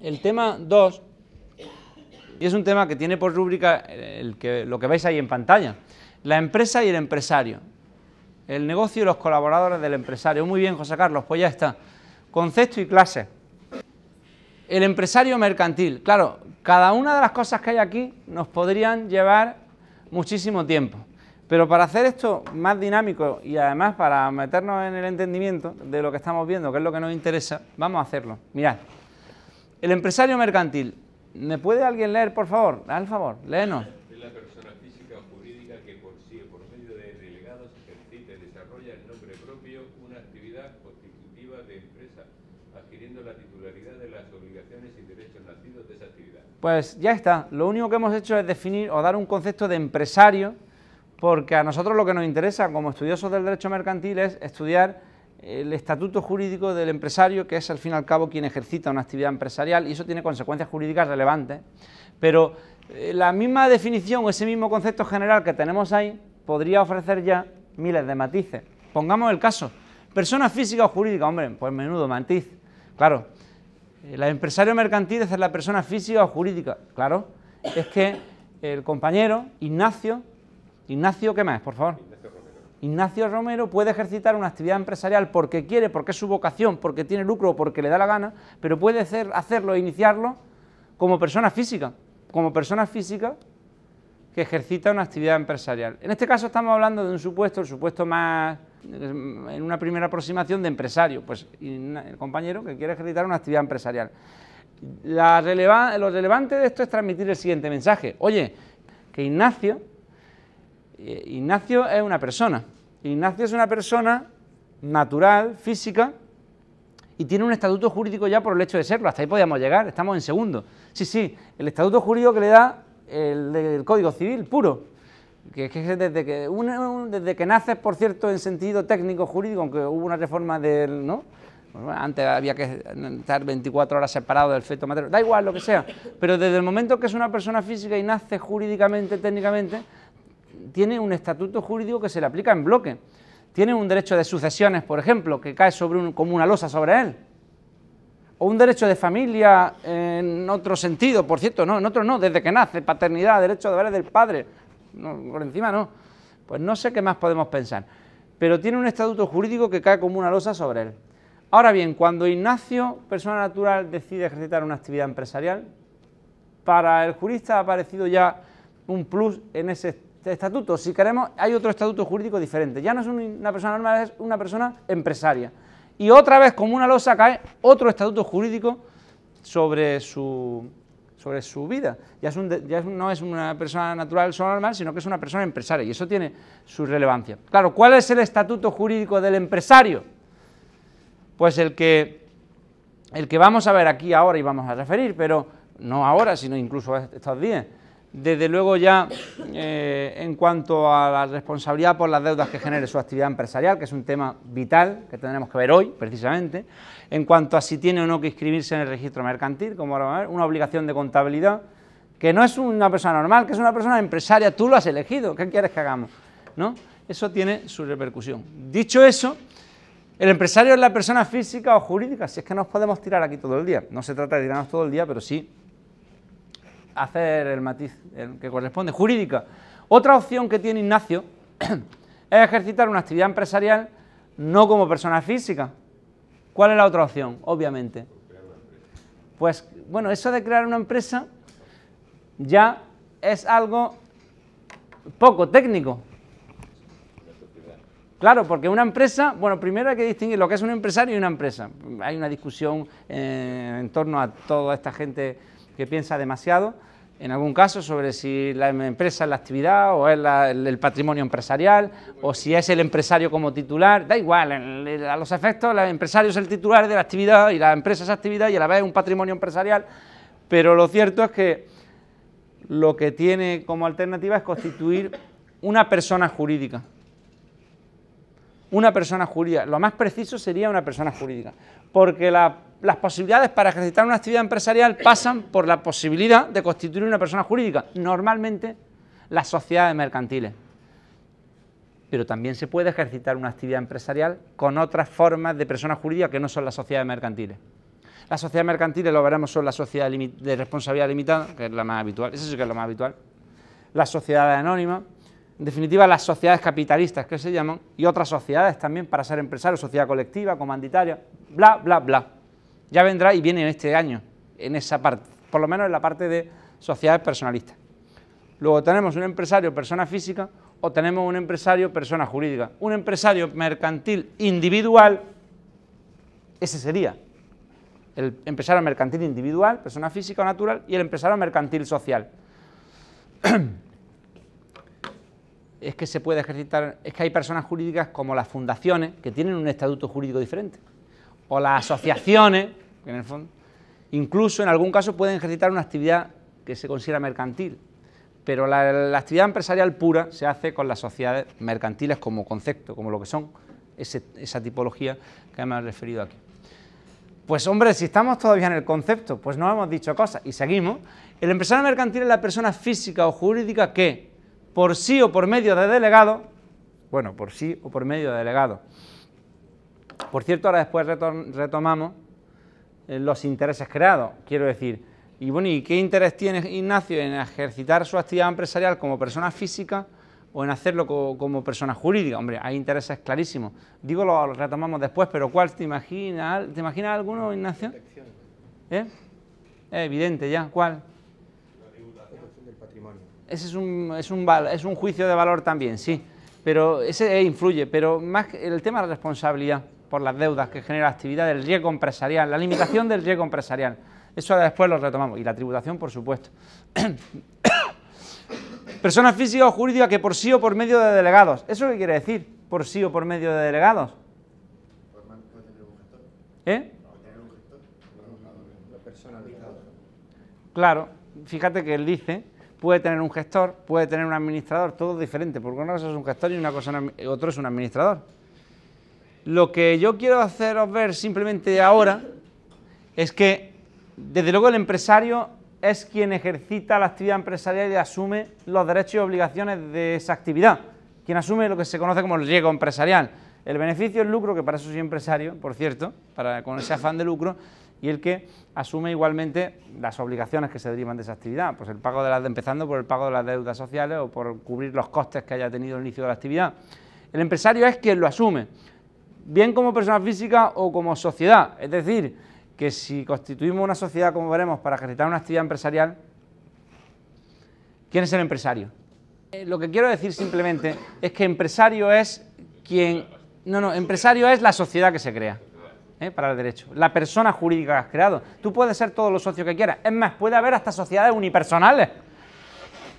El tema 2, y es un tema que tiene por rúbrica lo que veis ahí en pantalla, la empresa y el empresario, el negocio y los colaboradores del empresario. Muy bien, José Carlos, pues ya está. Concepto y clase. El empresario mercantil. Claro, cada una de las cosas que hay aquí nos podrían llevar muchísimo tiempo. Pero para hacer esto más dinámico y además para meternos en el entendimiento de lo que estamos viendo, que es lo que nos interesa, vamos a hacerlo. Mirad. El empresario mercantil. ¿Me puede alguien leer, por favor? Al favor, léenos. Es la persona física o jurídica que por sí o por medio de delegados ejercita y desarrolla en nombre propio una actividad constitutiva de empresa, adquiriendo la titularidad de las obligaciones y derechos nacidos de esa actividad. Pues ya está. Lo único que hemos hecho es definir o dar un concepto de empresario, porque a nosotros lo que nos interesa como estudiosos del derecho mercantil es estudiar el estatuto jurídico del empresario, que es al fin y al cabo quien ejercita una actividad empresarial, y eso tiene consecuencias jurídicas relevantes, pero eh, la misma definición o ese mismo concepto general que tenemos ahí podría ofrecer ya miles de matices. Pongamos el caso, persona física o jurídica, hombre, pues menudo matiz, claro, el empresario mercantil es la persona física o jurídica, claro, es que el compañero Ignacio, Ignacio, ¿qué más, por favor? Ignacio Romero puede ejercitar una actividad empresarial porque quiere, porque es su vocación, porque tiene lucro, porque le da la gana, pero puede hacerlo e iniciarlo como persona física, como persona física que ejercita una actividad empresarial. En este caso estamos hablando de un supuesto, el supuesto más, en una primera aproximación de empresario, pues el compañero que quiere ejercitar una actividad empresarial. lo relevante de esto es transmitir el siguiente mensaje. Oye, que Ignacio eh, Ignacio es una persona. Ignacio es una persona natural, física, y tiene un estatuto jurídico ya por el hecho de serlo. Hasta ahí podíamos llegar, estamos en segundo. Sí, sí, el estatuto jurídico que le da el, Código Civil puro, que que desde que, desde que naces, por cierto, en sentido técnico jurídico, aunque hubo una reforma del, ¿no? antes había que estar 24 horas separado del feto materno, da igual lo que sea, pero desde el momento que es una persona física y nace jurídicamente, técnicamente, tiene un estatuto jurídico que se le aplica en bloque. Tiene un derecho de sucesiones, por ejemplo, que cae sobre un, como una losa sobre él. O un derecho de familia en otro sentido, por cierto, no, en otro no, desde que nace, paternidad, derecho de deberes del padre, por encima no. Pues no sé qué más podemos pensar. Pero tiene un estatuto jurídico que cae como una losa sobre él. Ahora bien, cuando Ignacio, persona natural, decide ejercitar una actividad empresarial, para el jurista ha aparecido ya un plus en ese estatuto. Si queremos, hay otro estatuto jurídico diferente. Ya no es una persona normal, es una persona empresaria. Y otra vez, como una losa, cae otro estatuto jurídico sobre su, sobre su vida. Ya, no es una persona natural solo normal, sino que es una persona empresaria. Y eso tiene su relevancia. Claro, ¿cuál es el estatuto jurídico del empresario? Pues el que, el que vamos a ver aquí ahora y vamos a referir, pero no ahora, sino incluso estos días desde luego ya eh, en cuanto a la responsabilidad por las deudas que genere su actividad empresarial, que es un tema vital que tendremos que ver hoy precisamente, en cuanto a si tiene o no que inscribirse en el registro mercantil, como ahora a ver, una obligación de contabilidad, que no es una persona normal, que es una persona empresaria, tú lo has elegido, ¿qué quieres que hagamos? ¿No? Eso tiene su repercusión. Dicho eso, el empresario es la persona física o jurídica, si es que nos podemos tirar aquí todo el día, no se trata de tirarnos todo el día, pero sí hacer el matiz que corresponde, jurídica. Otra opción que tiene Ignacio es ejercitar una actividad empresarial no como persona física. ¿Cuál es la otra opción? Obviamente. Pues bueno, eso de crear una empresa ya es algo poco técnico. Claro, porque una empresa, bueno, primero hay que distinguir lo que es un empresario y una empresa. Hay una discusión eh, en torno a toda esta gente que piensa demasiado en algún caso sobre si la empresa es la actividad o es el, patrimonio empresarial o si es el empresario como titular, da igual, a los efectos el empresario es el titular de la actividad y la empresa es actividad y a la vez un patrimonio empresarial, pero lo cierto es que lo que tiene como alternativa es constituir una persona jurídica. Una persona jurídica. Lo más preciso sería una persona jurídica, porque las posibilidades para ejercitar una actividad empresarial pasan por la posibilidad de constituir una persona jurídica, normalmente las sociedades mercantiles. Pero también se puede ejercitar una actividad empresarial con otras formas de persona jurídica que no son las sociedades mercantiles. Las sociedades mercantiles, lo veremos, son las sociedades de responsabilidad limitada, que es la más habitual, eso sí que es lo más habitual. Las sociedades anónimas, en definitiva las sociedades capitalistas que se llaman, y otras sociedades también para ser empresarios, sociedad colectiva, comanditaria, bla, bla, bla. Ya vendrá y viene este año en esa parte, por lo menos en la parte de sociedades personalistas. Luego tenemos un empresario, persona física, o tenemos un empresario, persona jurídica. Un empresario mercantil individual, ese sería el empresario mercantil individual, persona física o natural, y el empresario mercantil social. es que se puede ejercitar, es que hay personas jurídicas como las fundaciones, que tienen un estatuto jurídico diferente, o las asociaciones, que en el fondo, incluso en algún caso pueden ejercitar una actividad que se considera mercantil, pero la, actividad empresarial pura se hace con las sociedades mercantiles como concepto, como lo que son, esa tipología que me he referido aquí. Pues hombre, si estamos todavía en el concepto, pues no hemos dicho cosas y seguimos. El empresario mercantil es la persona física o jurídica que por sí o por medio de delegado, bueno, por sí o por medio de delegado. Por cierto, ahora después retomamos eh, los intereses creados, quiero decir, y bueno, ¿y qué interés tiene Ignacio en ejercitar su actividad empresarial como persona física o en hacerlo como, persona jurídica? Hombre, hay intereses clarísimos. Digo, lo retomamos después, pero ¿cuál te imaginas? ¿Te imaginas alguno, Ignacio? ¿Eh? Es evidente ya, ¿cuál? Ese es un, es un, es un juicio de valor también, sí, pero ese influye, pero más el tema de la responsabilidad por las deudas que genera la actividad del riesgo empresarial, la limitación del riesgo empresarial, eso después lo retomamos, y la tributación, por supuesto. Persona física o jurídica que por sí o por medio de delegados, ¿eso qué quiere decir? Por sí o por medio de delegados. ¿Eh? Claro, fíjate que él dice puede tener un gestor, puede tener un administrador, todo diferente, porque una cosa es un gestor y una cosa otro es un administrador. Lo que yo quiero haceros ver simplemente ahora es que, desde luego, el empresario es quien ejercita la actividad empresarial y asume los derechos y obligaciones de esa actividad, quien asume lo que se conoce como el riesgo empresarial. El beneficio, el lucro, que para eso soy empresario, por cierto, para, con ese afán de lucro, y el que asume igualmente las obligaciones que se derivan de esa actividad, pues el pago de las empezando por el pago de las deudas sociales o por cubrir los costes que haya tenido el inicio de la actividad. El empresario es quien lo asume, bien como persona física o como sociedad, es decir, que si constituimos una sociedad, como veremos, para ejercitar una actividad empresarial, ¿quién es el empresario? Eh, lo que quiero decir simplemente es que empresario es quien... No, no, empresario es la sociedad que se crea. ¿Eh? para el derecho. La persona jurídica que has creado. Tú puedes ser todos los socios que quieras. Es más, puede haber hasta sociedades unipersonales.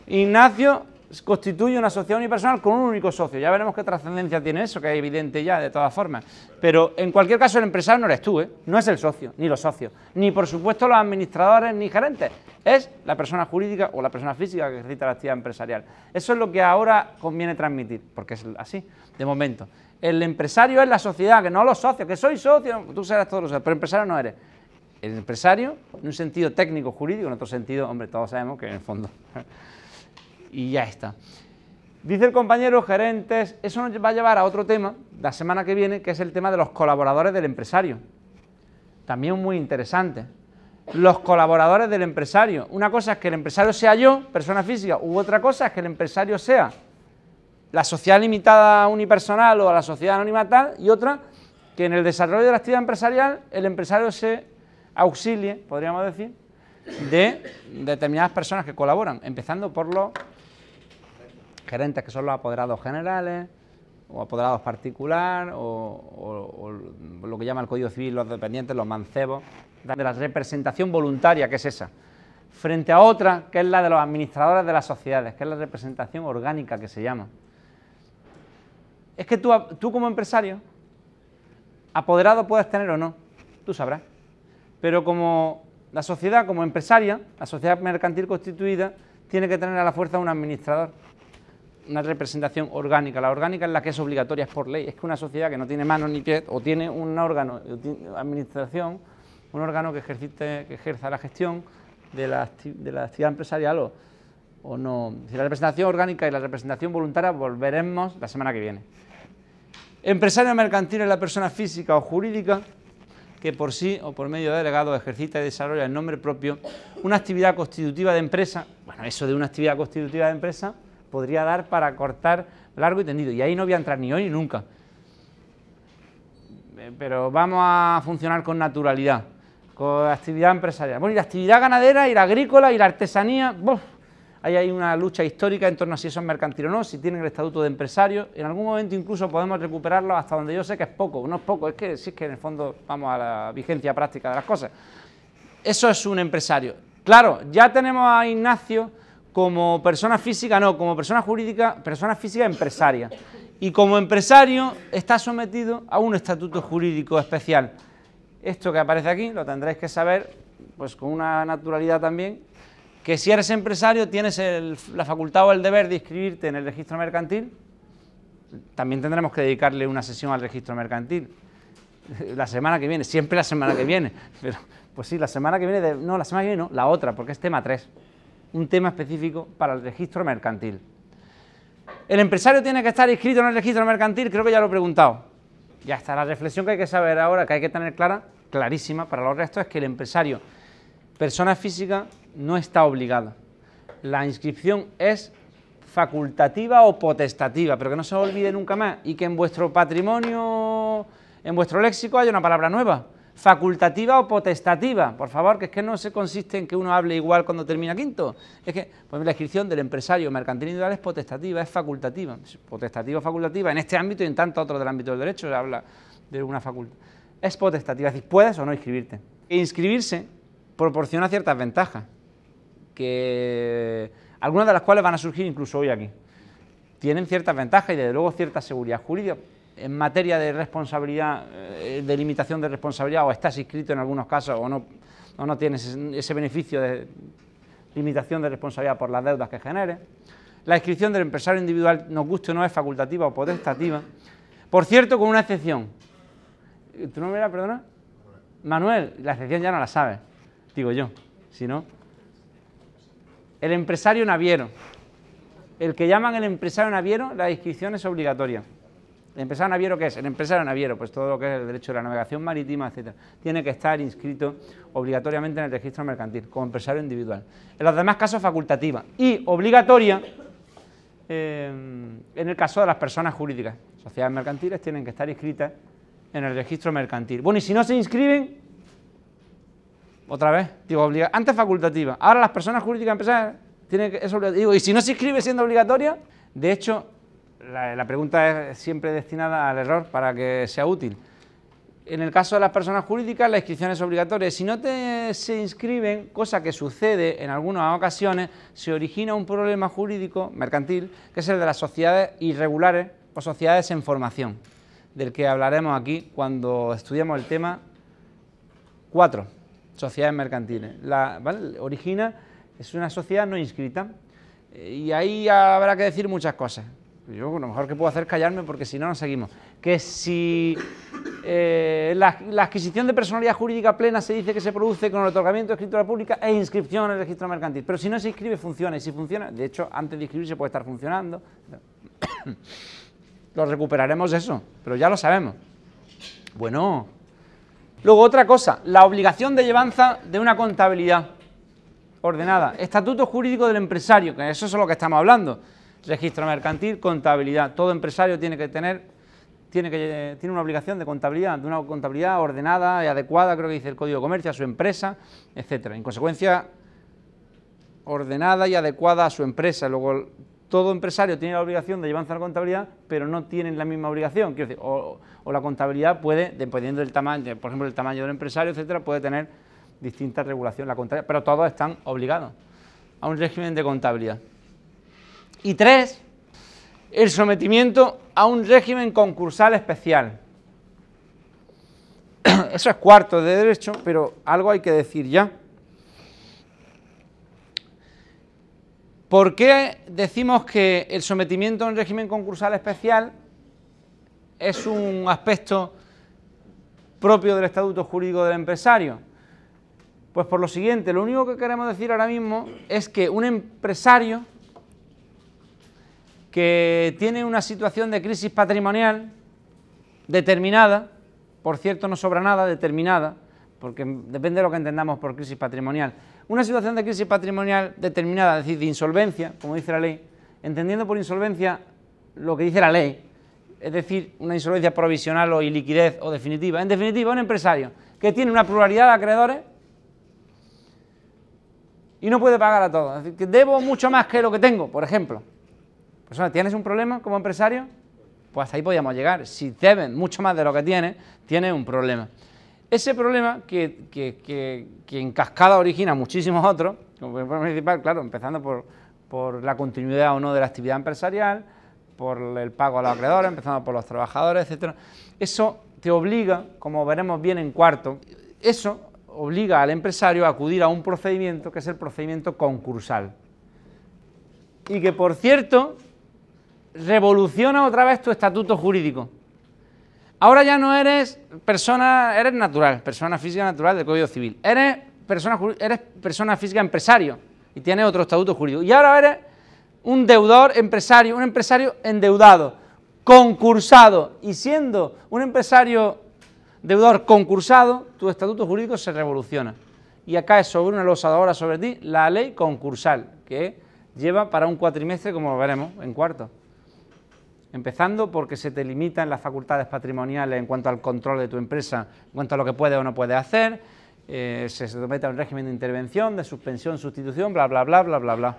Ignacio constituye una sociedad unipersonal con un único socio. Ya veremos qué trascendencia tiene eso, que es evidente ya, de todas formas. Pero en cualquier caso, el empresario no eres tú, ¿eh? no es el socio, ni los socios, ni por supuesto los administradores ni gerentes. Es la persona jurídica o la persona física que ejercita la actividad empresarial. Eso es lo que ahora conviene transmitir, porque es así, de momento. El empresario es la sociedad, que no los socios, que soy socio, tú serás todos los socios, pero empresario no eres. El empresario, en un sentido técnico, jurídico, en otro sentido, hombre, todos sabemos que en el fondo. y ya está. Dice el compañero gerentes, eso nos va a llevar a otro tema la semana que viene, que es el tema de los colaboradores del empresario. También muy interesante. Los colaboradores del empresario. Una cosa es que el empresario sea yo, persona física, u otra cosa es que el empresario sea la sociedad limitada unipersonal o la sociedad anónima tal, y otra que en el desarrollo de la actividad empresarial el empresario se auxilie, podríamos decir, de determinadas personas que colaboran, empezando por los gerentes que son los apoderados generales o apoderados particular o, lo que llama el Código Civil los dependientes, los mancebos, de la representación voluntaria, que es esa, frente a otra, que es la de los administradores de las sociedades, que es la representación orgánica que se llama es que tú, tú como empresario, apoderado puedes tener o no, tú sabrás. Pero como la sociedad, como empresaria, la sociedad mercantil constituida, tiene que tener a la fuerza un administrador. una representación orgánica. La orgánica es la que es obligatoria, es por ley. Es que una sociedad que no tiene manos ni pies o tiene un órgano administración, un órgano que, ejercite, que ejerza la gestión de la, actividad empresarial o, no. Si la representación orgánica y la representación voluntaria volveremos la semana que viene. Empresario mercantil es la persona física o jurídica que por sí o por medio de delegado ejercita y desarrolla en nombre propio una actividad constitutiva de empresa. Bueno, eso de una actividad constitutiva de empresa podría dar para cortar largo y tendido. Y ahí no voy a entrar ni hoy ni nunca. Eh, pero vamos a funcionar con naturalidad, con actividad empresarial. Bueno, y la actividad ganadera, y la agrícola, y la artesanía, hay una lucha histórica en torno a si son mercantiles o no, si tienen el estatuto de empresario. En algún momento incluso podemos recuperarlo hasta donde yo sé que es poco. No es poco, es que sí es que en el fondo vamos a la vigencia práctica de las cosas. Eso es un empresario. Claro, ya tenemos a Ignacio como persona física, no, como persona jurídica, persona física empresaria. Y como empresario está sometido a un estatuto jurídico especial. Esto que aparece aquí lo tendréis que saber pues con una naturalidad también, que si eres empresario tienes la facultad o el deber de inscribirte en el registro mercantil, también tendremos que dedicarle una sesión al registro mercantil. La semana que viene, siempre la semana que viene. Pero, pues sí, la semana que viene, no, la semana que viene no, la otra, porque es tema 3 un tema específico para el registro mercantil. ¿El empresario tiene que estar inscrito en el registro mercantil? Creo que ya lo he preguntado. Ya está, la reflexión que hay que saber ahora, que hay que tener clara, clarísima para los restos, es que el empresario, persona física, no está obligado. La inscripción es facultativa o potestativa, pero que no se olvide nunca más y que en vuestro patrimonio, en vuestro léxico haya una palabra nueva. Facultativa o potestativa, por favor, que es que no se consiste en que uno hable igual cuando termina quinto, es que pues, la inscripción del empresario mercantil individual es potestativa, es facultativa, potestativa o facultativa, en este ámbito y en tanto otro del ámbito del derecho se habla de una facultad, es potestativa, es decir, puedes o no inscribirte. Inscribirse proporciona ciertas ventajas, que algunas de las cuales van a surgir incluso hoy aquí. Tienen ciertas ventajas y desde luego cierta seguridad jurídica, en materia de responsabilidad, eh, de limitación de responsabilidad, o estás inscrito en algunos casos o no, no tienes ese beneficio de limitación de responsabilidad por las deudas que genere. La inscripción del empresario individual, nos guste o no, es facultativa o potestativa. Por cierto, con una excepción. ¿Tu nombre era, perdona? Manuel, la excepción ya no la sabes, digo yo, si no. El empresario naviero. El que llaman el empresario naviero, la inscripción es obligatoria. ¿El empresario naviero qué es? El empresario naviero, pues todo lo que es el derecho de la navegación marítima, etcétera, tiene que estar inscrito obligatoriamente en el registro mercantil, como empresario individual. En los demás casos, facultativa y obligatoria eh, en el caso de las personas jurídicas. Sociedades mercantiles tienen que estar inscritas en el registro mercantil. Bueno, y si no se inscriben, otra vez, digo, obliga antes facultativa, ahora las personas jurídicas empresariales tienen que, es Digo, y si no se inscribe siendo obligatoria, de hecho, la, pregunta es siempre destinada al error para que sea útil. En el caso de las personas jurídicas, la inscripción es obligatoria. Si no te, se inscriben, cosa que sucede en algunas ocasiones, se origina un problema jurídico mercantil, que es el de las sociedades irregulares o sociedades en formación, del que hablaremos aquí cuando estudiamos el tema 4, sociedades mercantiles. La, Origina, es una sociedad no inscrita, y ahí habrá que decir muchas cosas. Yo lo mejor que puedo hacer es callarme porque si no, no seguimos. Que si eh, la, adquisición de personalidad jurídica plena se dice que se produce con el otorgamiento de escritura pública e inscripción en el registro mercantil. Pero si no se inscribe, funciona. Y si funciona, de hecho, antes de inscribirse puede estar funcionando. lo recuperaremos eso, pero ya lo sabemos. Bueno. Luego otra cosa, la obligación de llevanza de una contabilidad ordenada. Estatuto jurídico del empresario, que eso es lo que estamos hablando registro mercantil, contabilidad. Todo empresario tiene que tener, tiene, que, tiene una obligación de contabilidad, de una contabilidad ordenada y adecuada, creo que dice el Código de Comercio, a su empresa, etcétera. En consecuencia, ordenada y adecuada a su empresa. Luego, todo empresario tiene la obligación de llevarse la contabilidad, pero no tienen la misma obligación. Quiero decir, o, la contabilidad puede, dependiendo del tamaño, por ejemplo, el tamaño del empresario, etcétera, puede tener distintas regulaciones la contabilidad, pero todos están obligados a un régimen de contabilidad. Y tres, el sometimiento a un régimen concursal especial. Eso es cuarto de derecho, pero algo hay que decir ya. ¿Por qué decimos que el sometimiento a un régimen concursal especial es un aspecto propio del estatuto jurídico del empresario? Pues por lo siguiente, lo único que queremos decir ahora mismo es que un empresario que tiene una situación de crisis patrimonial determinada, por cierto no sobra nada, determinada, porque depende de lo que entendamos por crisis patrimonial. Una situación de crisis patrimonial determinada, es decir, de insolvencia, como dice la ley, entendiendo por insolvencia lo que dice la ley, es decir, una insolvencia provisional o iliquidez o definitiva. En definitiva, un empresario que tiene una pluralidad de acreedores y no puede pagar a todos. Es decir, que debo mucho más que lo que tengo, por ejemplo. Persona, ¿tienes un problema como empresario? Pues hasta ahí podíamos llegar. Si deben mucho más de lo que tienes, tienes un problema. Ese problema que, en cascada origina muchísimos otros, como problema principal, claro, empezando por, por la continuidad o no de la actividad empresarial, por el pago a los acreedores, empezando por los trabajadores, etcétera. Eso te obliga, como veremos bien en cuarto, eso obliga al empresario a acudir a un procedimiento que es el procedimiento concursal. Y que, por cierto, revoluciona otra vez tu estatuto jurídico. Ahora ya no eres persona, eres natural, persona física natural del Código Civil. Eres persona, eres persona física empresario y tienes otro estatuto jurídico. Y ahora eres un deudor empresario, un empresario endeudado, concursado. Y siendo un empresario deudor concursado, tu estatuto jurídico se revoluciona. Y acá es sobre una losadora sobre ti la ley concursal, que lleva para un cuatrimestre, como veremos, en cuarto. Empezando porque se te limitan las facultades patrimoniales en cuanto al control de tu empresa, en cuanto a lo que puede o no puede hacer, eh, se somete a un régimen de intervención, de suspensión, sustitución, bla, bla, bla, bla, bla, bla.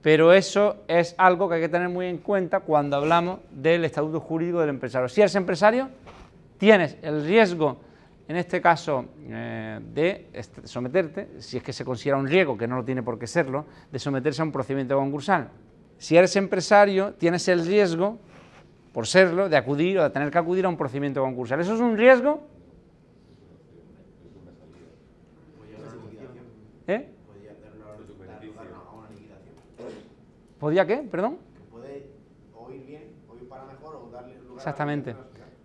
Pero eso es algo que hay que tener muy en cuenta cuando hablamos del estatuto jurídico del empresario. Si eres empresario, tienes el riesgo, en este caso, eh, de someterte, si es que se considera un riesgo, que no lo tiene por qué serlo, de someterse a un procedimiento concursal. Si eres empresario, tienes el riesgo, por serlo, de acudir o de tener que acudir a un procedimiento concursal. ¿Eso es un riesgo? ¿Eh? ¿Podía qué? ¿Perdón? Puede oír bien, oír para mejor o darle lugar Exactamente.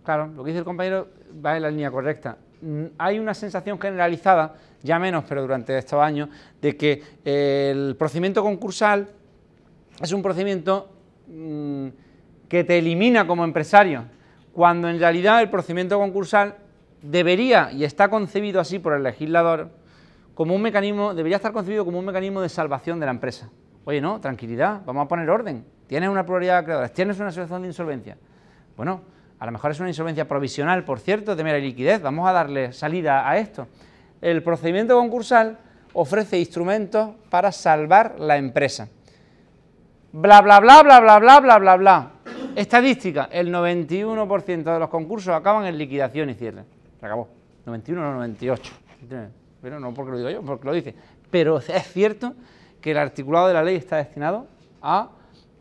Claro, lo que dice el compañero va en la línea correcta. Mm, hay una sensación generalizada, ya menos, pero durante estos años, de que el procedimiento concursal es un procedimiento mm, que te elimina como empresario, cuando en realidad el procedimiento concursal debería, y está concebido así por el legislador, como un mecanismo, debería estar concebido como un mecanismo de salvación de la empresa. Oye, no, tranquilidad, vamos a poner orden. Tienes una pluralidad de acreedores, tienes una situación de insolvencia. Bueno, a lo mejor es una insolvencia provisional, por cierto, de mera liquidez, vamos a darle salida a esto. El procedimiento concursal ofrece instrumentos para salvar la empresa. Bla, bla, bla, bla, bla, bla, bla, bla, bla. Estadística, el 91% de los concursos acaban en liquidación y cierre. Se acabó. 91 o 98. Pero no porque lo digo yo, porque lo dice. Pero es cierto que el articulado de la ley está destinado a,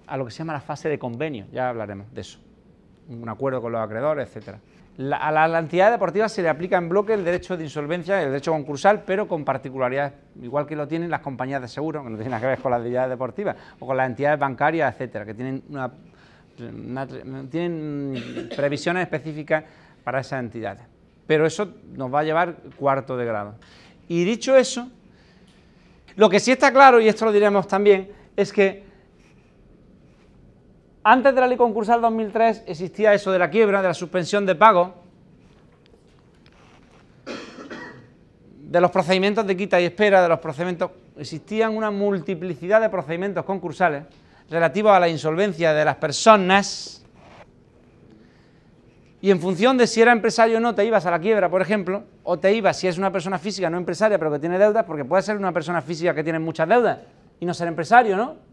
a lo que se llama la fase de convenio. Ya hablaremos de eso. Un acuerdo con los acreedores, etcétera a la, entidad deportiva se le aplica en bloque el derecho de insolvencia, el derecho concursal, pero con particularidades, igual que lo tienen las compañías de seguro, que no tienen nada que ver con las entidades deportivas, o con las entidades bancarias, etcétera, que tienen, tienen previsiones específicas para esas entidades. Pero eso nos va a llevar cuarto de grado. Y dicho eso, lo que sí está claro, y esto lo diremos también, es que antes de la ley concursal 2003 existía eso de la quiebra, de la suspensión de pago, de los procedimientos de quita y espera, de los procedimientos... Existían una multiplicidad de procedimientos concursales relativos a la insolvencia de las personas y en función de si era empresario o no, te ibas a la quiebra, por ejemplo, o te ibas si es una persona física, no empresaria, pero que tiene deudas, porque puede ser una persona física que tiene muchas deudas y no ser empresario, ¿no?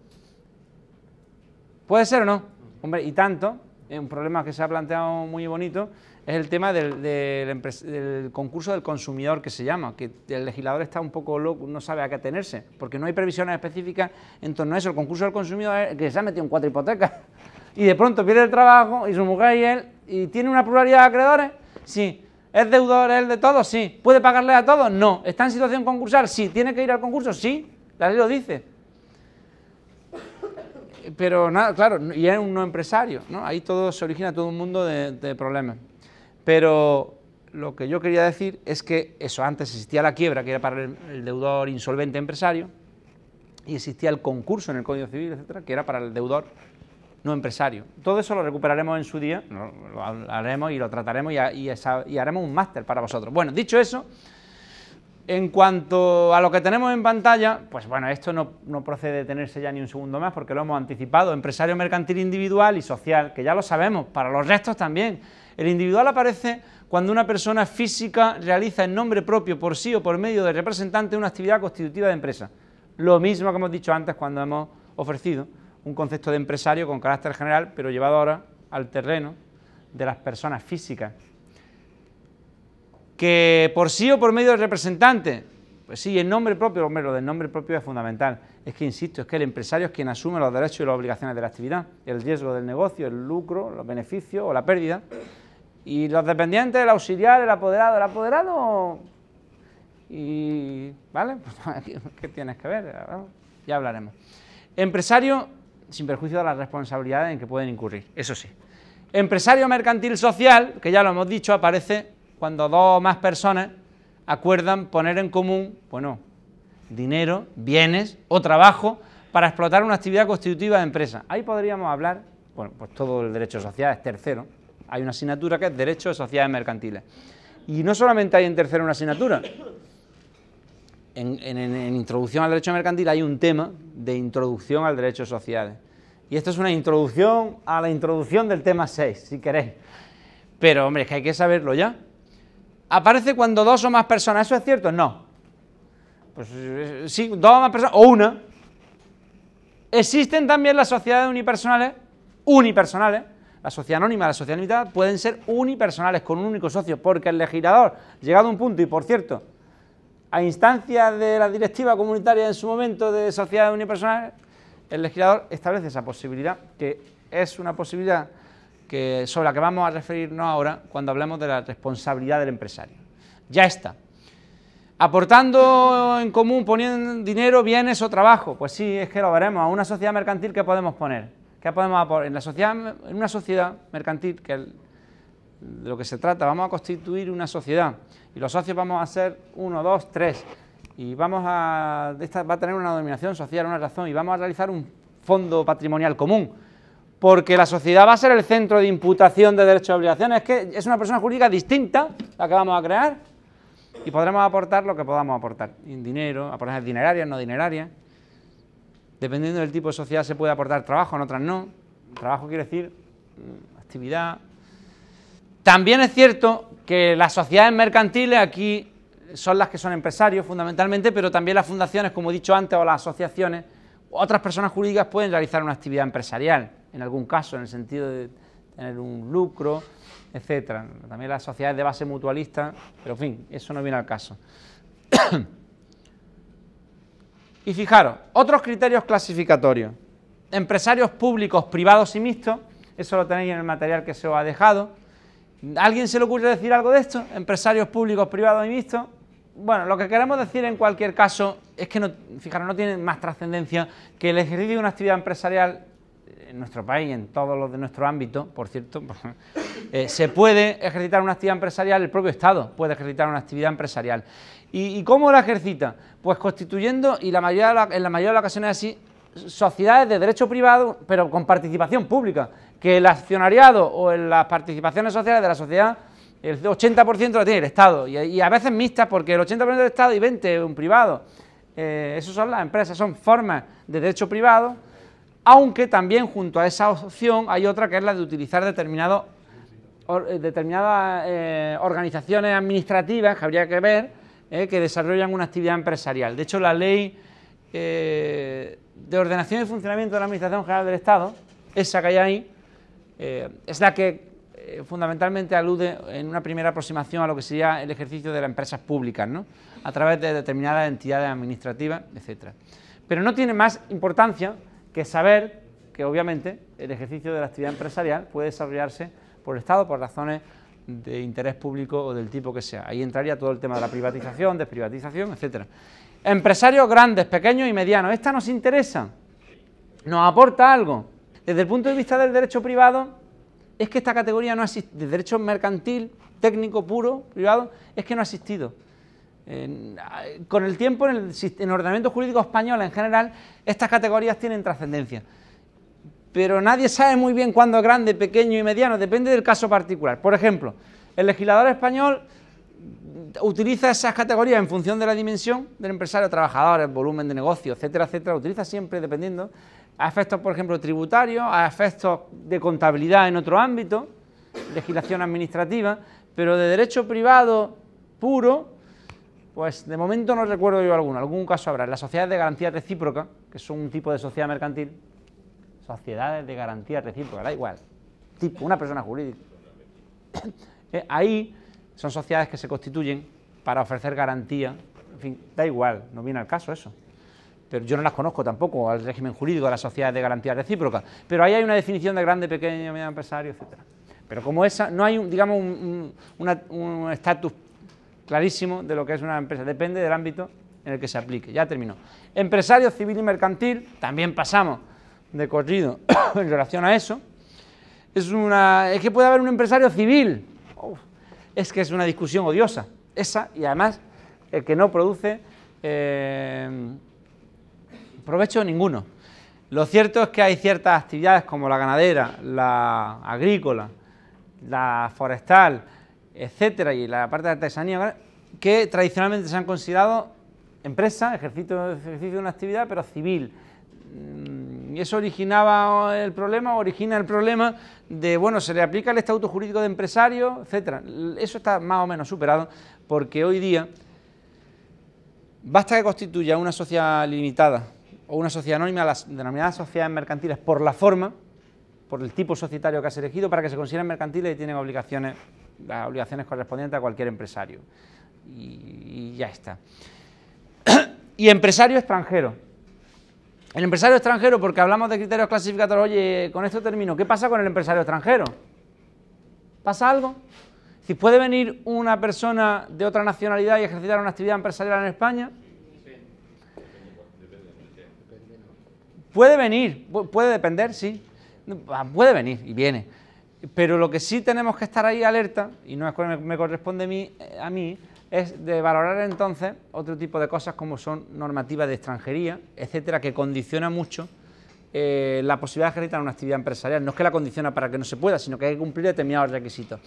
¿Puede ser o no? Hombre, y tanto, un problema que se ha planteado muy bonito, es el tema del, concurso del consumidor que se llama, que el legislador está un poco loco, no sabe a qué atenerse, porque no hay previsiones específicas en torno a eso. El concurso del consumidor que se ha metido en cuatro hipotecas y de pronto pierde el trabajo y su mujer y él, y tiene una pluralidad de acreedores, sí. ¿Es deudor él de todos? Sí. ¿Puede pagarle a todos? No. ¿Está en situación concursal? Sí. ¿Tiene que ir al concurso? Sí. La ley lo dice. Pero nada, claro, y es un no empresario, ¿no? Ahí todo se origina todo un mundo de, problemas. Pero lo que yo quería decir es que eso, antes existía la quiebra, que era para el, deudor insolvente empresario, y existía el concurso en el Código Civil, etcétera, que era para el deudor no empresario. Todo eso lo recuperaremos en su día, lo haremos y lo trataremos y, y haremos un máster para vosotros. Bueno, dicho eso, en cuanto a lo que tenemos en pantalla, pues bueno, esto no, procede de tenerse ya ni un segundo más porque lo hemos anticipado, empresario mercantil individual y social, que ya lo sabemos, para los restos también. El individual aparece cuando una persona física realiza en nombre propio, por sí o por medio de representante, una actividad constitutiva de empresa. Lo mismo que hemos dicho antes cuando hemos ofrecido un concepto de empresario con carácter general, pero llevado ahora al terreno de las personas físicas que por sí o por medio del representante, pues sí, el nombre propio, hombre, lo del nombre propio es fundamental. Es que, insisto, es que el empresario es quien asume los derechos y las obligaciones de la actividad, el riesgo del negocio, el lucro, los beneficios o la pérdida. Y los dependientes, el auxiliar, el apoderado, el apoderado... Y, ¿vale? ¿Qué tienes que ver? Ya hablaremos. Empresario, sin perjuicio de las responsabilidades en que pueden incurrir, eso sí. Empresario mercantil social, que ya lo hemos dicho, aparece cuando dos o más personas acuerdan poner en común, bueno, dinero, bienes o trabajo para explotar una actividad constitutiva de empresa. Ahí podríamos hablar, bueno, pues todo el derecho social es tercero. Hay una asignatura que es Derecho de Sociedades Mercantiles. Y no solamente hay en tercero una asignatura. En, Introducción al Derecho Mercantil hay un tema de Introducción al Derecho de Sociedades. Y esto es una introducción a la introducción del tema 6, si queréis. Pero, hombre, es que hay que saberlo ya aparece cuando dos o más personas. ¿Eso es cierto? No. Pues eh, sí, dos o más personas, o una. Existen también las sociedades unipersonales, unipersonales, la sociedad anónima, la sociedad limitada, pueden ser unipersonales con un único socio, porque el legislador, llegado a un punto, y por cierto, a instancia de la directiva comunitaria en su momento de sociedades unipersonales, el legislador establece esa posibilidad, que es una posibilidad que, sobre la que vamos a referirnos ahora cuando hablemos de la responsabilidad del empresario. Ya está. Aportando en común, poniendo dinero, bienes o trabajo. Pues sí, es que lo veremos. A una sociedad mercantil, ¿qué podemos poner? ¿Qué podemos En, la sociedad, en una sociedad mercantil, que de lo que se trata, vamos a constituir una sociedad y los socios vamos a ser uno, dos, tres y vamos a, esta va a tener una denominación social, una razón y vamos a realizar un fondo patrimonial común porque la sociedad va a ser el centro de imputación de derechos y obligaciones, es que es una persona jurídica distinta la que vamos a crear y podremos aportar lo que podamos aportar, dinero, aportar dinerarias, no dinerarias, dependiendo del tipo de sociedad se puede aportar trabajo, en otras no, trabajo quiere decir mm, actividad. También es cierto que las sociedades mercantiles aquí son las que son empresarios fundamentalmente, pero también las fundaciones, como he dicho antes, o las asociaciones, otras personas jurídicas pueden realizar una actividad empresarial en algún caso, en el sentido de tener un lucro, etcétera. También las sociedades de base mutualista, pero en fin, eso no viene al caso. y fijaros, otros criterios clasificatorios. Empresarios públicos, privados y mixtos, eso lo tenéis en el material que se os ha dejado. ¿Alguien se le ocurre decir algo de esto? Empresarios públicos, privados y mixtos. Bueno, lo que queremos decir en cualquier caso es que, no, fijaros, no tiene más trascendencia que el ejercicio de una actividad empresarial en nuestro país, en todos los de nuestro ámbito, por cierto, eh, se puede ejercitar una actividad empresarial, el propio Estado puede ejercitar una actividad empresarial. ¿Y, cómo la ejercita? Pues constituyendo, y la mayoría en la mayoría de las ocasiones así, sociedades de derecho privado, pero con participación pública, que el accionariado o las participaciones sociales de la sociedad, el 80% lo tiene el Estado, y, a veces mixtas, porque el 80% del Estado y 20% un privado. Eh, esas son las empresas, son formas de derecho privado aunque también junto a esa opción hay otra que es la de utilizar determinadas eh, organizaciones administrativas que habría que ver eh, que desarrollan una actividad empresarial. De hecho, la ley eh, de ordenación y funcionamiento de la Administración General del Estado, esa que hay ahí, es la que fundamentalmente alude en una primera aproximación a lo que sería el ejercicio de las empresas públicas, ¿no? a través de determinadas entidades administrativas, etc. Pero no tiene más importancia que saber que obviamente el ejercicio de la actividad empresarial puede desarrollarse por el Estado por razones de interés público o del tipo que sea. Ahí entraría todo el tema de la privatización, desprivatización, etcétera. Empresarios grandes, pequeños y medianos. ¿Esta nos interesa? ¿Nos aporta algo? Desde el punto de vista del derecho privado, es que esta categoría no ha existido, de derecho mercantil, técnico, puro, privado, es que no ha existido. Con el tiempo, en el, en el ordenamiento jurídico español en general, estas categorías tienen trascendencia. Pero nadie sabe muy bien cuándo es grande, pequeño y mediano, depende del caso particular. Por ejemplo, el legislador español utiliza esas categorías en función de la dimensión del empresario, trabajador, el volumen de negocio, etcétera, etcétera, utiliza siempre dependiendo a efectos, por ejemplo, tributarios, a efectos de contabilidad en otro ámbito, legislación administrativa, pero de derecho privado puro, pues de momento no recuerdo yo alguno, algún caso habrá. Las sociedades de garantía recíproca, que son un tipo de sociedad mercantil, sociedades de garantía recíproca, da igual, tipo, una persona jurídica. Eh, ahí son sociedades que se constituyen para ofrecer garantía, en fin, da igual, no viene al caso eso. Pero yo no las conozco tampoco, al régimen jurídico de las sociedades de garantía recíproca. Pero ahí hay una definición de grande, pequeño, medio empresario, etc. Pero como esa, no hay, digamos, un estatus clarísimo de lo que es una empresa, depende del ámbito en el que se aplique. Ya terminó. Empresario civil y mercantil, también pasamos de corrido en relación a eso. Es, una, es que puede haber un empresario civil, es que es una discusión odiosa, esa, y además el que no produce eh, provecho ninguno. Lo cierto es que hay ciertas actividades como la ganadera, la agrícola, la forestal, etcétera, y la parte de artesanía, que tradicionalmente se han considerado empresas, ejercicio, ejercicio de una actividad, pero civil. Mm, y eso originaba el problema, origina el problema de, bueno, se le aplica el estatuto jurídico de empresario, etcétera. Eso está más o menos superado porque hoy día basta que constituya una sociedad limitada o una sociedad anónima, las denominadas sociedades mercantiles, por la forma, por el tipo societario que has elegido, para que se consideren mercantiles y tienen obligaciones, las obligaciones correspondientes a cualquier empresario. Y, ya está. y empresario extranjero. El empresario extranjero, porque hablamos de criterios clasificatorios, oye, con esto termino, ¿qué pasa con el empresario extranjero? ¿Pasa algo? Si puede venir una persona de otra nacionalidad y ejercitar una actividad empresarial en España, puede venir, puede depender, sí, ah, puede venir y viene. Pero lo que sí tenemos que estar ahí alerta, y no es que me corresponde a mí, a mí es de valorar entonces otro tipo de cosas como son normativas de extranjería, etcétera, que condiciona mucho eh, la posibilidad de ejercitar una actividad empresarial. No es que la condiciona para que no se pueda, sino que hay que cumplir determinados requisitos.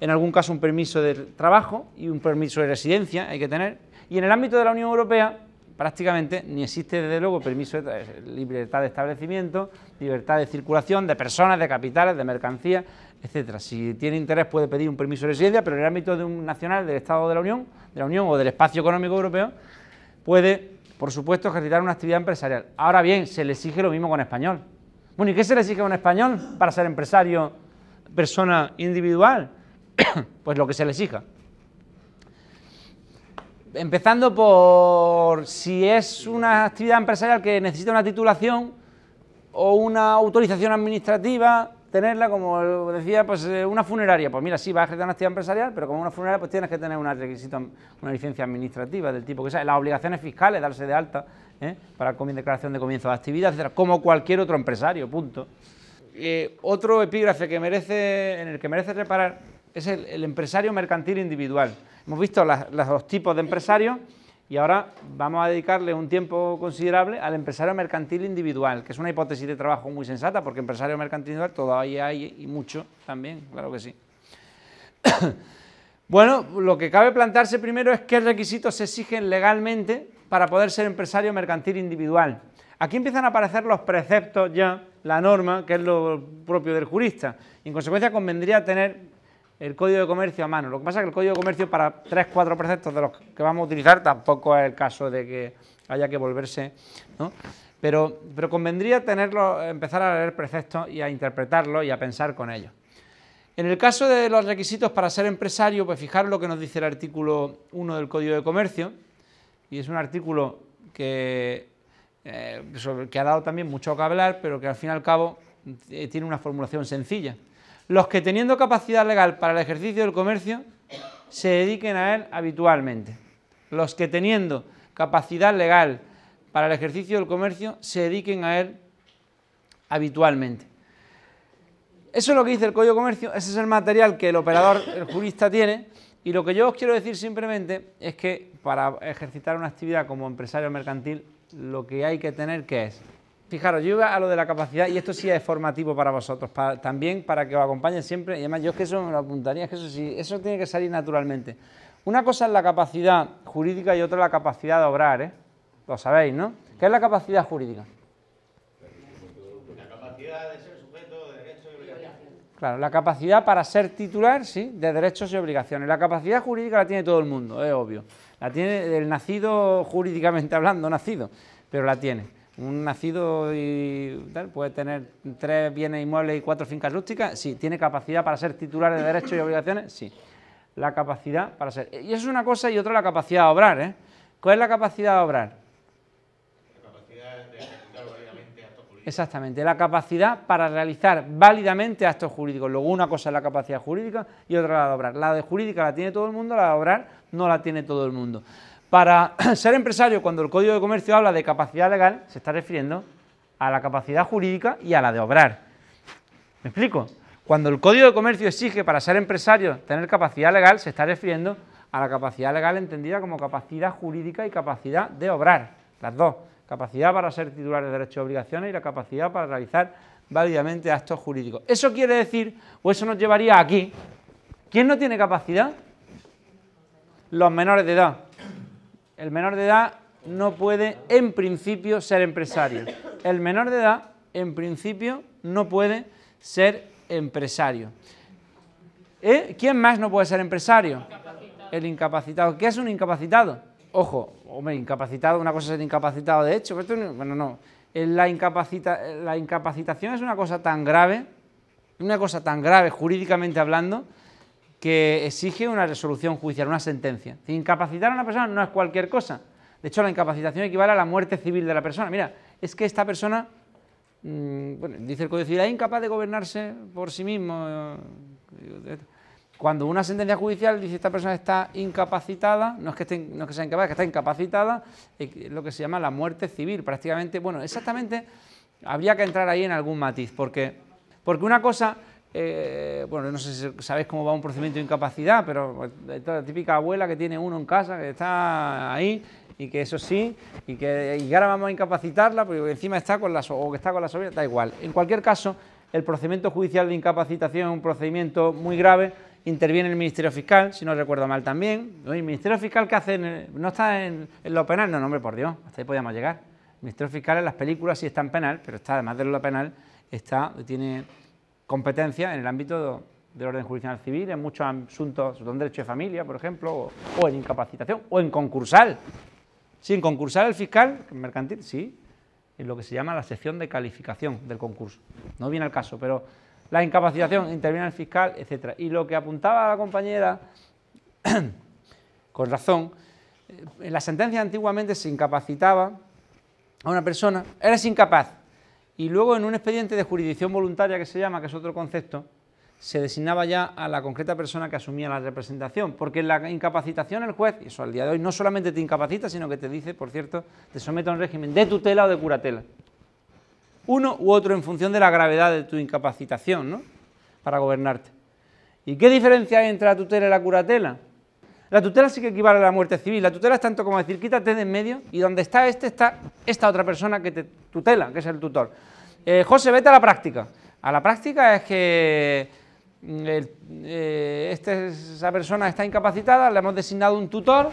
En algún caso un permiso de trabajo y un permiso de residencia hay que tener. Y en el ámbito de la Unión Europea prácticamente ni existe desde luego permiso de libertad de establecimiento, libertad de circulación de personas, de capitales, de mercancías, etcétera. Si tiene interés puede pedir un permiso de residencia, pero en el ámbito de un nacional del Estado de la Unión, de la Unión o del espacio económico europeo, puede, por supuesto, ejercitar una actividad empresarial. Ahora bien, se le exige lo mismo con español. Bueno, ¿y qué se le exige a un español para ser empresario, persona individual? pues lo que se le exija. Empezando por si es una actividad empresarial que necesita una titulación o una autorización administrativa, tenerla como decía, pues eh, una funeraria. Pues mira, sí, va a ejercer una actividad empresarial, pero como una funeraria, pues tienes que tener una requisito, una licencia administrativa del tipo que sea. Las obligaciones fiscales, darse de alta ¿eh? para declaración de comienzo de actividad, etcétera, como cualquier otro empresario, punto. Eh, otro epígrafe que merece, en el que merece reparar es el, empresario mercantil individual. Hemos visto los dos tipos de empresarios y ahora vamos a dedicarle un tiempo considerable al empresario mercantil individual, que es una hipótesis de trabajo muy sensata, porque empresario mercantil individual todavía hay y mucho también, claro que sí. bueno, lo que cabe plantearse primero es qué requisitos se exigen legalmente para poder ser empresario mercantil individual. Aquí empiezan a aparecer los preceptos ya, la norma, que es lo propio del jurista. Y en consecuencia convendría tener el código de comercio a mano. Lo que pasa es que el código de comercio para tres, cuatro preceptos de los que vamos a utilizar tampoco es el caso de que haya que volverse, pero convendría tenerlo, empezar a leer preceptos y a interpretarlos y a pensar con ellos. En el caso de los requisitos para ser empresario, pues fijaros lo que nos dice el artículo 1 del Código de Comercio, y es un artículo que, eh, que ha dado también mucho que hablar, pero que al fin y al cabo eh, tiene una formulación sencilla los que teniendo capacidad legal para el ejercicio del comercio se dediquen a él habitualmente. Los que teniendo capacidad legal para el ejercicio del comercio se dediquen a él habitualmente. Eso es lo que dice el Código de Comercio, ese es el material que el operador, el jurista tiene, y lo que yo os quiero decir simplemente es que para ejercitar una actividad como empresario mercantil, lo que hay que tener que es, fijaros, yo iba a lo de la capacidad, y esto sí es formativo para vosotros, también para que os acompañen siempre, y además yo es que eso me lo apuntaría, es que eso sí, eso tiene que salir naturalmente. Una cosa es la capacidad jurídica y otra la capacidad de obrar, ¿eh? Lo sabéis, ¿no? ¿Qué es la capacidad jurídica? La capacidad de ser sujeto de derechos y obligaciones. Claro, la capacidad para ser titular, sí, de derechos y obligaciones. La capacidad jurídica la tiene todo el mundo, es obvio. La tiene el nacido jurídicamente hablando, nacido, pero la tiene. Un nacido y puede tener tres bienes inmuebles y cuatro fincas rústicas, sí. ¿Tiene capacidad para ser titular de derechos y obligaciones? Sí. La capacidad para ser. Y eso es una cosa y otra la capacidad de obrar, ¿eh? ¿Cuál es la capacidad de obrar? Exactamente, la capacidad para realizar válidamente actos jurídicos. Luego una cosa es la capacidad jurídica y otra la de obrar. La de jurídica la tiene todo el mundo, la de obrar no la tiene todo el mundo. Para ser empresario, cuando el Código de Comercio habla de capacidad legal, se está refiriendo a la capacidad jurídica y a la de obrar. ¿Me explico? Cuando el Código de Comercio exige para ser empresario tener capacidad legal, se está refiriendo a la capacidad legal entendida como capacidad jurídica y capacidad de obrar, las dos capacidad para ser titular de derechos y obligaciones y la capacidad para realizar válidamente actos jurídicos. Eso quiere decir, o eso nos llevaría aquí, ¿quién no tiene capacidad? Los menores de edad. El menor de edad no puede, en principio, ser empresario. El menor de edad, en principio, no puede ser empresario. ¿Eh? ¿Quién más no puede ser empresario? El incapacitado. ¿Qué es un incapacitado? Ojo, hombre, incapacitado, una cosa es ser incapacitado de hecho, pero bueno, no. La, la incapacitación es una cosa tan grave, una cosa tan grave jurídicamente hablando, que exige una resolución judicial, una sentencia. Incapacitar a una persona no es cualquier cosa. De hecho, la incapacitación equivale a la muerte civil de la persona. Mira, es que esta persona, mm, bueno, dice el Código Civil, es incapaz de gobernarse por sí mismo. Cuando una sentencia judicial dice que esta persona está incapacitada, no es que, no es que sea incapaz, es que está incapacitada, es lo que se llama la muerte civil. Prácticamente, bueno, exactamente habría que entrar ahí en algún matiz, porque, porque una cosa, eh, bueno, no sé si sabéis cómo va un procedimiento de incapacidad, pero la típica abuela que tiene uno en casa, que está ahí, y que eso sí, y que y ahora vamos a incapacitarla, porque encima está con la, o que está con la sobrina, da igual. En cualquier caso, el procedimiento judicial de incapacitación es un procedimiento muy grave interviene el Ministerio Fiscal, si no recuerdo mal también. ¿El Ministerio Fiscal qué hace? ¿No está en, lo penal? No, no, hombre, por Dios, hasta ahí podíamos llegar. El Ministerio Fiscal en las películas sí está en penal, pero está, además de lo penal, está, tiene competencia en el ámbito del orden judicial civil, en muchos asuntos de derecho de familia, por ejemplo, o, en incapacitación, o en concursal. Sí, en concursal el fiscal, mercantil, sí, en lo que se llama la sección de calificación del concurso. No viene al caso, pero la incapacitación, interviene el fiscal, etc. Y lo que apuntaba la compañera, con razón, eh, en la sentencia antiguamente se incapacitaba a una persona, eres incapaz, y luego en un expediente de jurisdicción voluntaria que se llama, que es otro concepto, se designaba ya a la concreta persona que asumía la representación, porque en la incapacitación el juez, y eso al día de hoy, no solamente te incapacita, sino que te dice, por cierto, te somete a un régimen de tutela o de curatela uno u otro en función de la gravedad de tu incapacitación, ¿no? Para gobernarte. ¿Y qué diferencia hay entre la tutela y la curatela? La tutela sí que equivale a la muerte civil. La tutela es tanto como decir, quítate de en medio y donde está este está esta otra persona que te tutela, que es el tutor. Eh, José, vete a la práctica. A la práctica es que mm, eh, este, esa persona está incapacitada, le hemos designado un tutor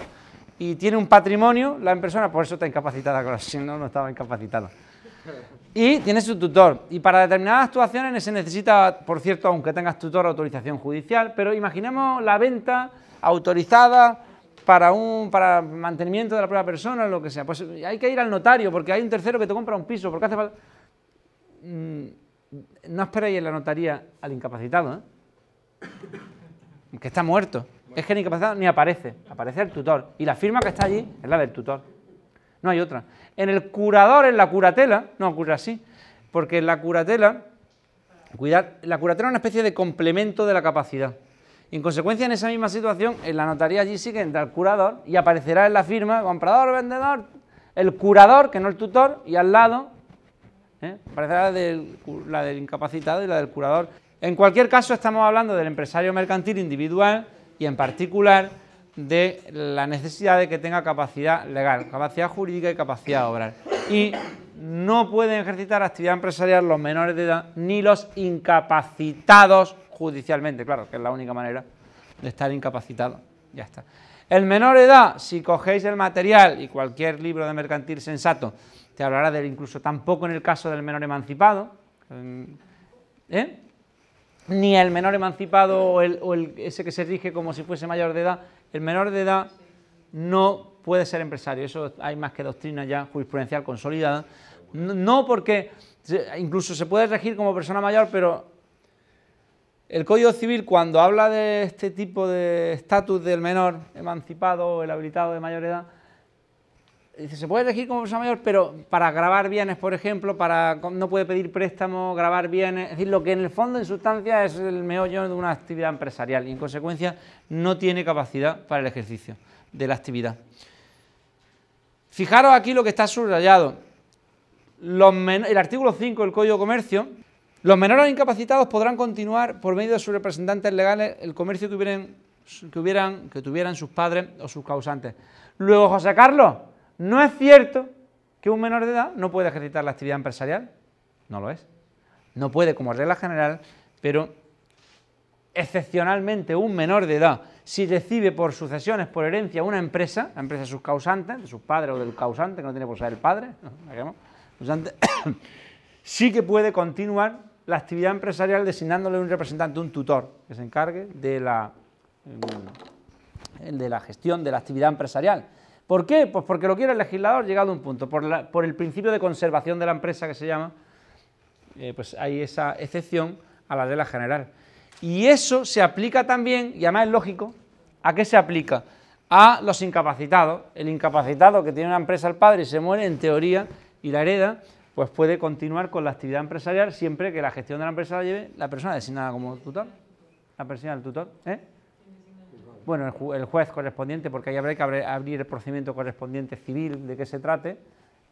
y tiene un patrimonio, la persona por eso está incapacitada, si no, no estaba incapacitada y tiene su tutor. Y para determinadas actuaciones se necesita, por cierto, aunque tengas tutor, autorización judicial, pero imaginemos la venta autorizada para un para mantenimiento de la propia persona, lo que sea. Pues hay que ir al notario porque hay un tercero que te compra un piso, porque hace falta... Mm, no esperéis en la notaría al incapacitado, ¿eh? que está muerto. Es que el incapacitado ni aparece, aparece el tutor. Y la firma que está allí es la del tutor. No hay otra. En el curador, en la curatela, no ocurre así, porque en la curatela, cuidar, la curatela es una especie de complemento de la capacidad. Y en consecuencia, en esa misma situación, en la notaría allí sí que entra el curador y aparecerá en la firma comprador, vendedor, el curador, que no el tutor, y al lado ¿eh? Parece la del, incapacitado y la del curador. En cualquier caso, estamos hablando del empresario mercantil individual y en particular de la necesidad de que tenga capacidad legal, capacidad jurídica y capacidad de obrar. No pueden ejercitar actividad empresarial los menores de edad ni los incapacitados judicialmente, claro, que es la única manera de estar incapacitado. Ya está. El menor de edad, si cogéis el material y cualquier libro de mercantil sensato, te hablará de él incluso tampoco en el caso del menor emancipado, ¿eh? ni el menor emancipado o, el, ese que se rige como si fuese mayor de edad, el menor de edad no puede ser empresario. Eso hay más que doctrina ya jurisprudencial consolidada. No porque incluso se puede regir como persona mayor, pero el Código Civil cuando habla de este tipo de estatus del menor emancipado o el habilitado de mayor edad, dice, se puede regir como persona mayor, pero para grabar bienes, por ejemplo, para no puede pedir préstamo, grabar bienes, es decir, lo que en el fondo, en sustancia, es el meollo de una actividad empresarial y en consecuencia no tiene capacidad para el ejercicio de la actividad. Fijaros aquí lo que está subrayado. El artículo 5 del Código de Comercio, los menores incapacitados podrán continuar por medio de sus representantes legales el comercio que, tuvieran sus padres o sus causantes. Luego, José Carlos, no es cierto que un menor de edad no puede ejercitar la actividad empresarial. No lo es. No puede como regla general, pero excepcionalmente un menor de edad, si recibe por sucesiones, por herencia, una empresa, la empresa de sus causantes, de sus padres o del causante, que no tiene por ser el padre, sí que puede continuar la actividad empresarial designándole un representante, un tutor, que se encargue de la, de la gestión de la actividad empresarial. ¿Por qué? Pues porque lo quiere el legislador llegado a un punto, por, el principio de conservación de la empresa que se llama, eh, pues hay esa excepción a la regla general. Y eso se aplica también, y además es lógico, ¿a qué se aplica? A los incapacitados. El incapacitado que tiene una empresa al padre y se muere, en teoría, y la hereda, pues puede continuar con la actividad empresarial siempre que la gestión de la empresa la lleve la persona designada como tutor, la persona del tutor. ¿eh? bueno, el, juez correspondiente, porque ahí habrá que abrir el procedimiento correspondiente civil de qué se trate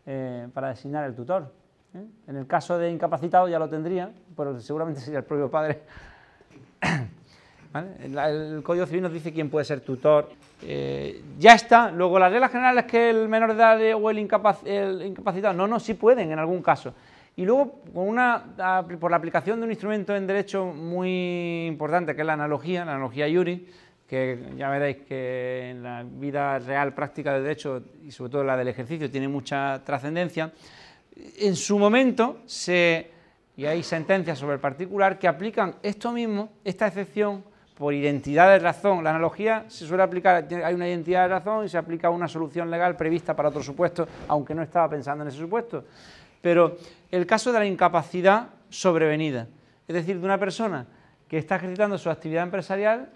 eh, para designar el tutor. ¿eh? En el caso de incapacitado ya lo tendría, pero seguramente sería el propio padre. El, Código Civil nos dice quién puede ser tutor. Eh, ya está. Luego, la regla general es que el menor de edad o el, el incapacitado, no, no, sí pueden en algún caso. Y luego, con una, por la aplicación de un instrumento en derecho muy importante, que es la analogía, la analogía Yuri, que ya veréis que en la vida real práctica del derecho y sobre todo la del ejercicio tiene mucha trascendencia, en su momento se, y hay sentencias sobre el particular que aplican esto mismo, esta excepción por identidad de razón. La analogía se suele aplicar, hay una identidad de razón y se aplica una solución legal prevista para otro supuesto, aunque no estaba pensando en ese supuesto. Pero el caso de la incapacidad sobrevenida, es decir, de una persona que está ejercitando su actividad empresarial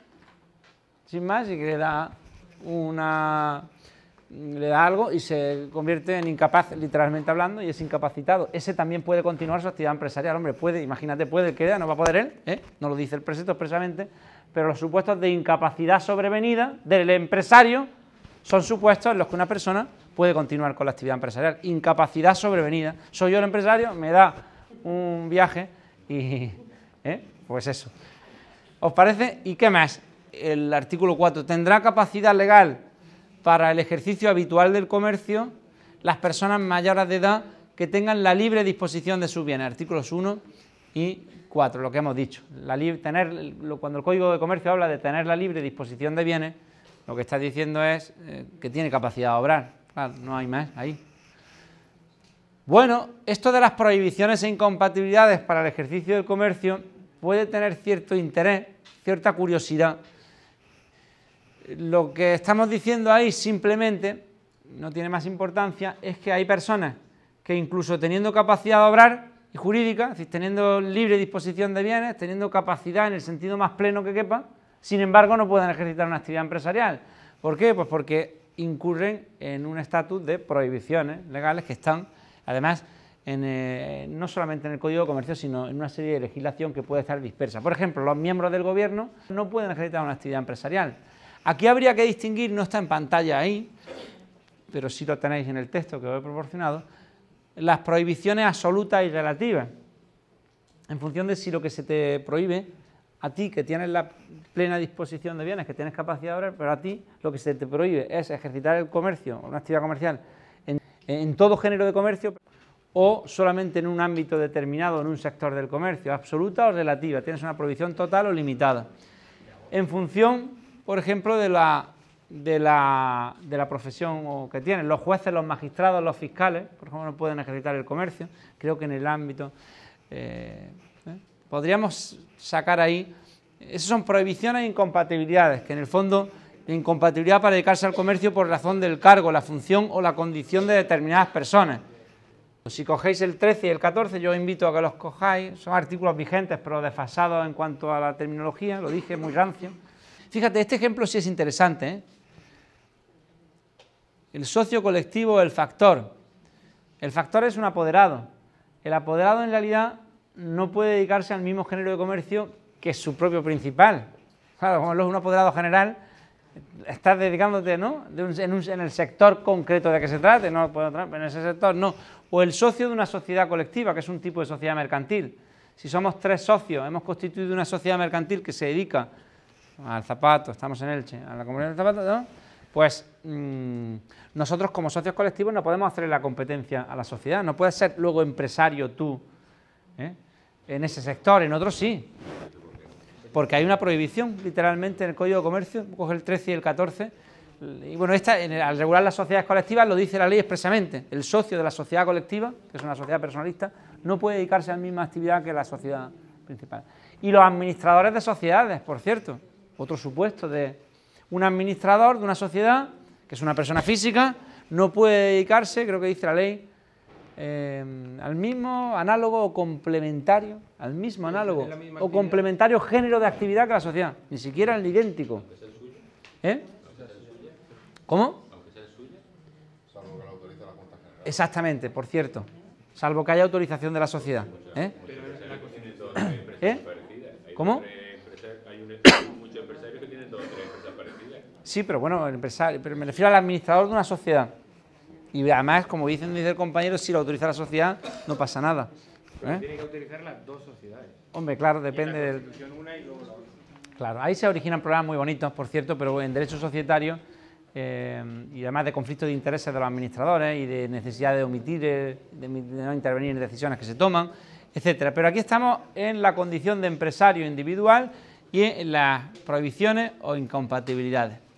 sin más, y que le da una le da algo y se convierte en incapaz, literalmente hablando, y es incapacitado. Ese también puede continuar su actividad empresarial. Hombre, puede, imagínate, puede, que no va a poder él, ¿eh? no lo dice el precepto expresamente, pero los supuestos de incapacidad sobrevenida del empresario son supuestos en los que una persona puede continuar con la actividad empresarial. Incapacidad sobrevenida. Soy yo el empresario, me da un viaje y... ¿eh? Pues eso. ¿Os parece? ¿Y qué más? el artículo 4, tendrá capacidad legal para el ejercicio habitual del comercio las personas mayores de edad que tengan la libre disposición de sus bienes, artículos 1 y 4, lo que hemos dicho. Tener, cuando el Código de Comercio habla de tener la libre disposición de bienes, lo que está diciendo es eh, que tiene capacidad de obrar. Claro, no hay más ahí. Bueno, esto de las prohibiciones e incompatibilidades para el ejercicio del comercio puede tener cierto interés, cierta curiosidad, lo que estamos diciendo ahí simplemente, no tiene más importancia, es que hay personas que incluso teniendo capacidad de obrar y jurídica, teniendo libre disposición de bienes, teniendo capacidad en el sentido más pleno que quepa, sin embargo no pueden ejercitar una actividad empresarial. ¿Por qué? Pues porque incurren en un estatus de prohibiciones legales que están, además, eh, no solamente en el Código de Comercio, sino en una serie de legislación que puede estar dispersa. Por ejemplo, los miembros del Gobierno no pueden ejercitar una actividad empresarial. Aquí habría que distinguir, no está en pantalla ahí, pero sí lo tenéis en el texto que os he proporcionado, las prohibiciones absolutas y relativas, en función de si lo que se te prohíbe a ti, que tienes la plena disposición de bienes, que tienes capacidad de obrar, pero a ti lo que se te prohíbe es ejercitar el comercio, una actividad comercial, en, todo género de comercio o solamente en un ámbito determinado, en un sector del comercio, absoluta o relativa, tienes una prohibición total o limitada, en función, por ejemplo, de la, de la, de la profesión que tienen. Los jueces, los magistrados, los fiscales, por ejemplo, no pueden ejercitar el comercio, creo que en el ámbito... Eh, ¿eh? Podríamos sacar ahí, esas son prohibiciones e incompatibilidades, que en el fondo incompatibilidad para dedicarse al comercio por razón del cargo, la función o la condición de determinadas personas. Si cogéis el 13 y el 14, yo invito a que los cojáis, son artículos vigentes pero desfasados en cuanto a la terminología, lo dije muy rancio. Fíjate, este ejemplo sí es interesante. ¿eh? El socio colectivo, el factor. El factor es un apoderado. El apoderado en realidad no puede dedicarse al mismo género de comercio que su propio principal. Claro, como es un apoderado general, estás dedicándote ¿no? en, el sector concreto de que se trate, no en ese sector no. O el socio de una sociedad colectiva, que es un tipo de sociedad mercantil. Si somos tres socios, hemos constituido una sociedad mercantil que se dedica al zapato, estamos en Elche, a la comunidad del zapato, ¿no? Pues mm, nosotros como socios colectivos no podemos hacer la competencia a la sociedad, no puedes ser luego empresario tú ¿eh? en ese sector, en otros sí porque hay una prohibición literalmente en el Código de Comercio, coge el 13 y el 14, y bueno, esta, al regular las sociedades colectivas lo dice la ley expresamente, el socio de la sociedad colectiva, que es una sociedad personalista, no puede dedicarse a la misma actividad que la sociedad principal. Y los administradores de sociedades, por cierto, otro supuesto de un administrador de una sociedad, que es una persona física, no puede dedicarse, creo que dice la ley, eh, al mismo análogo o complementario, al mismo análogo o complementario género de actividad que la sociedad, ni siquiera el idéntico. ¿Eh? ¿Cómo? Exactamente, por cierto, salvo que haya autorización de la sociedad. ¿Eh? ¿Eh? ¿Cómo? Sí, pero bueno, el empresario, pero me refiero al administrador de una sociedad. Y además, como dicen dice el compañero, si lo autoriza la sociedad, no pasa nada. ¿Eh? Tiene que autorizar las dos sociedades. Hombre, claro, depende del. Claro, ahí se originan problemas muy bonitos, por cierto, pero en derecho societario eh, y además de conflicto de intereses de los administradores y de necesidad de omitir, eh, de, no intervenir en decisiones que se toman, etcétera. Pero aquí estamos en la condición de empresario individual y en las prohibiciones o incompatibilidades.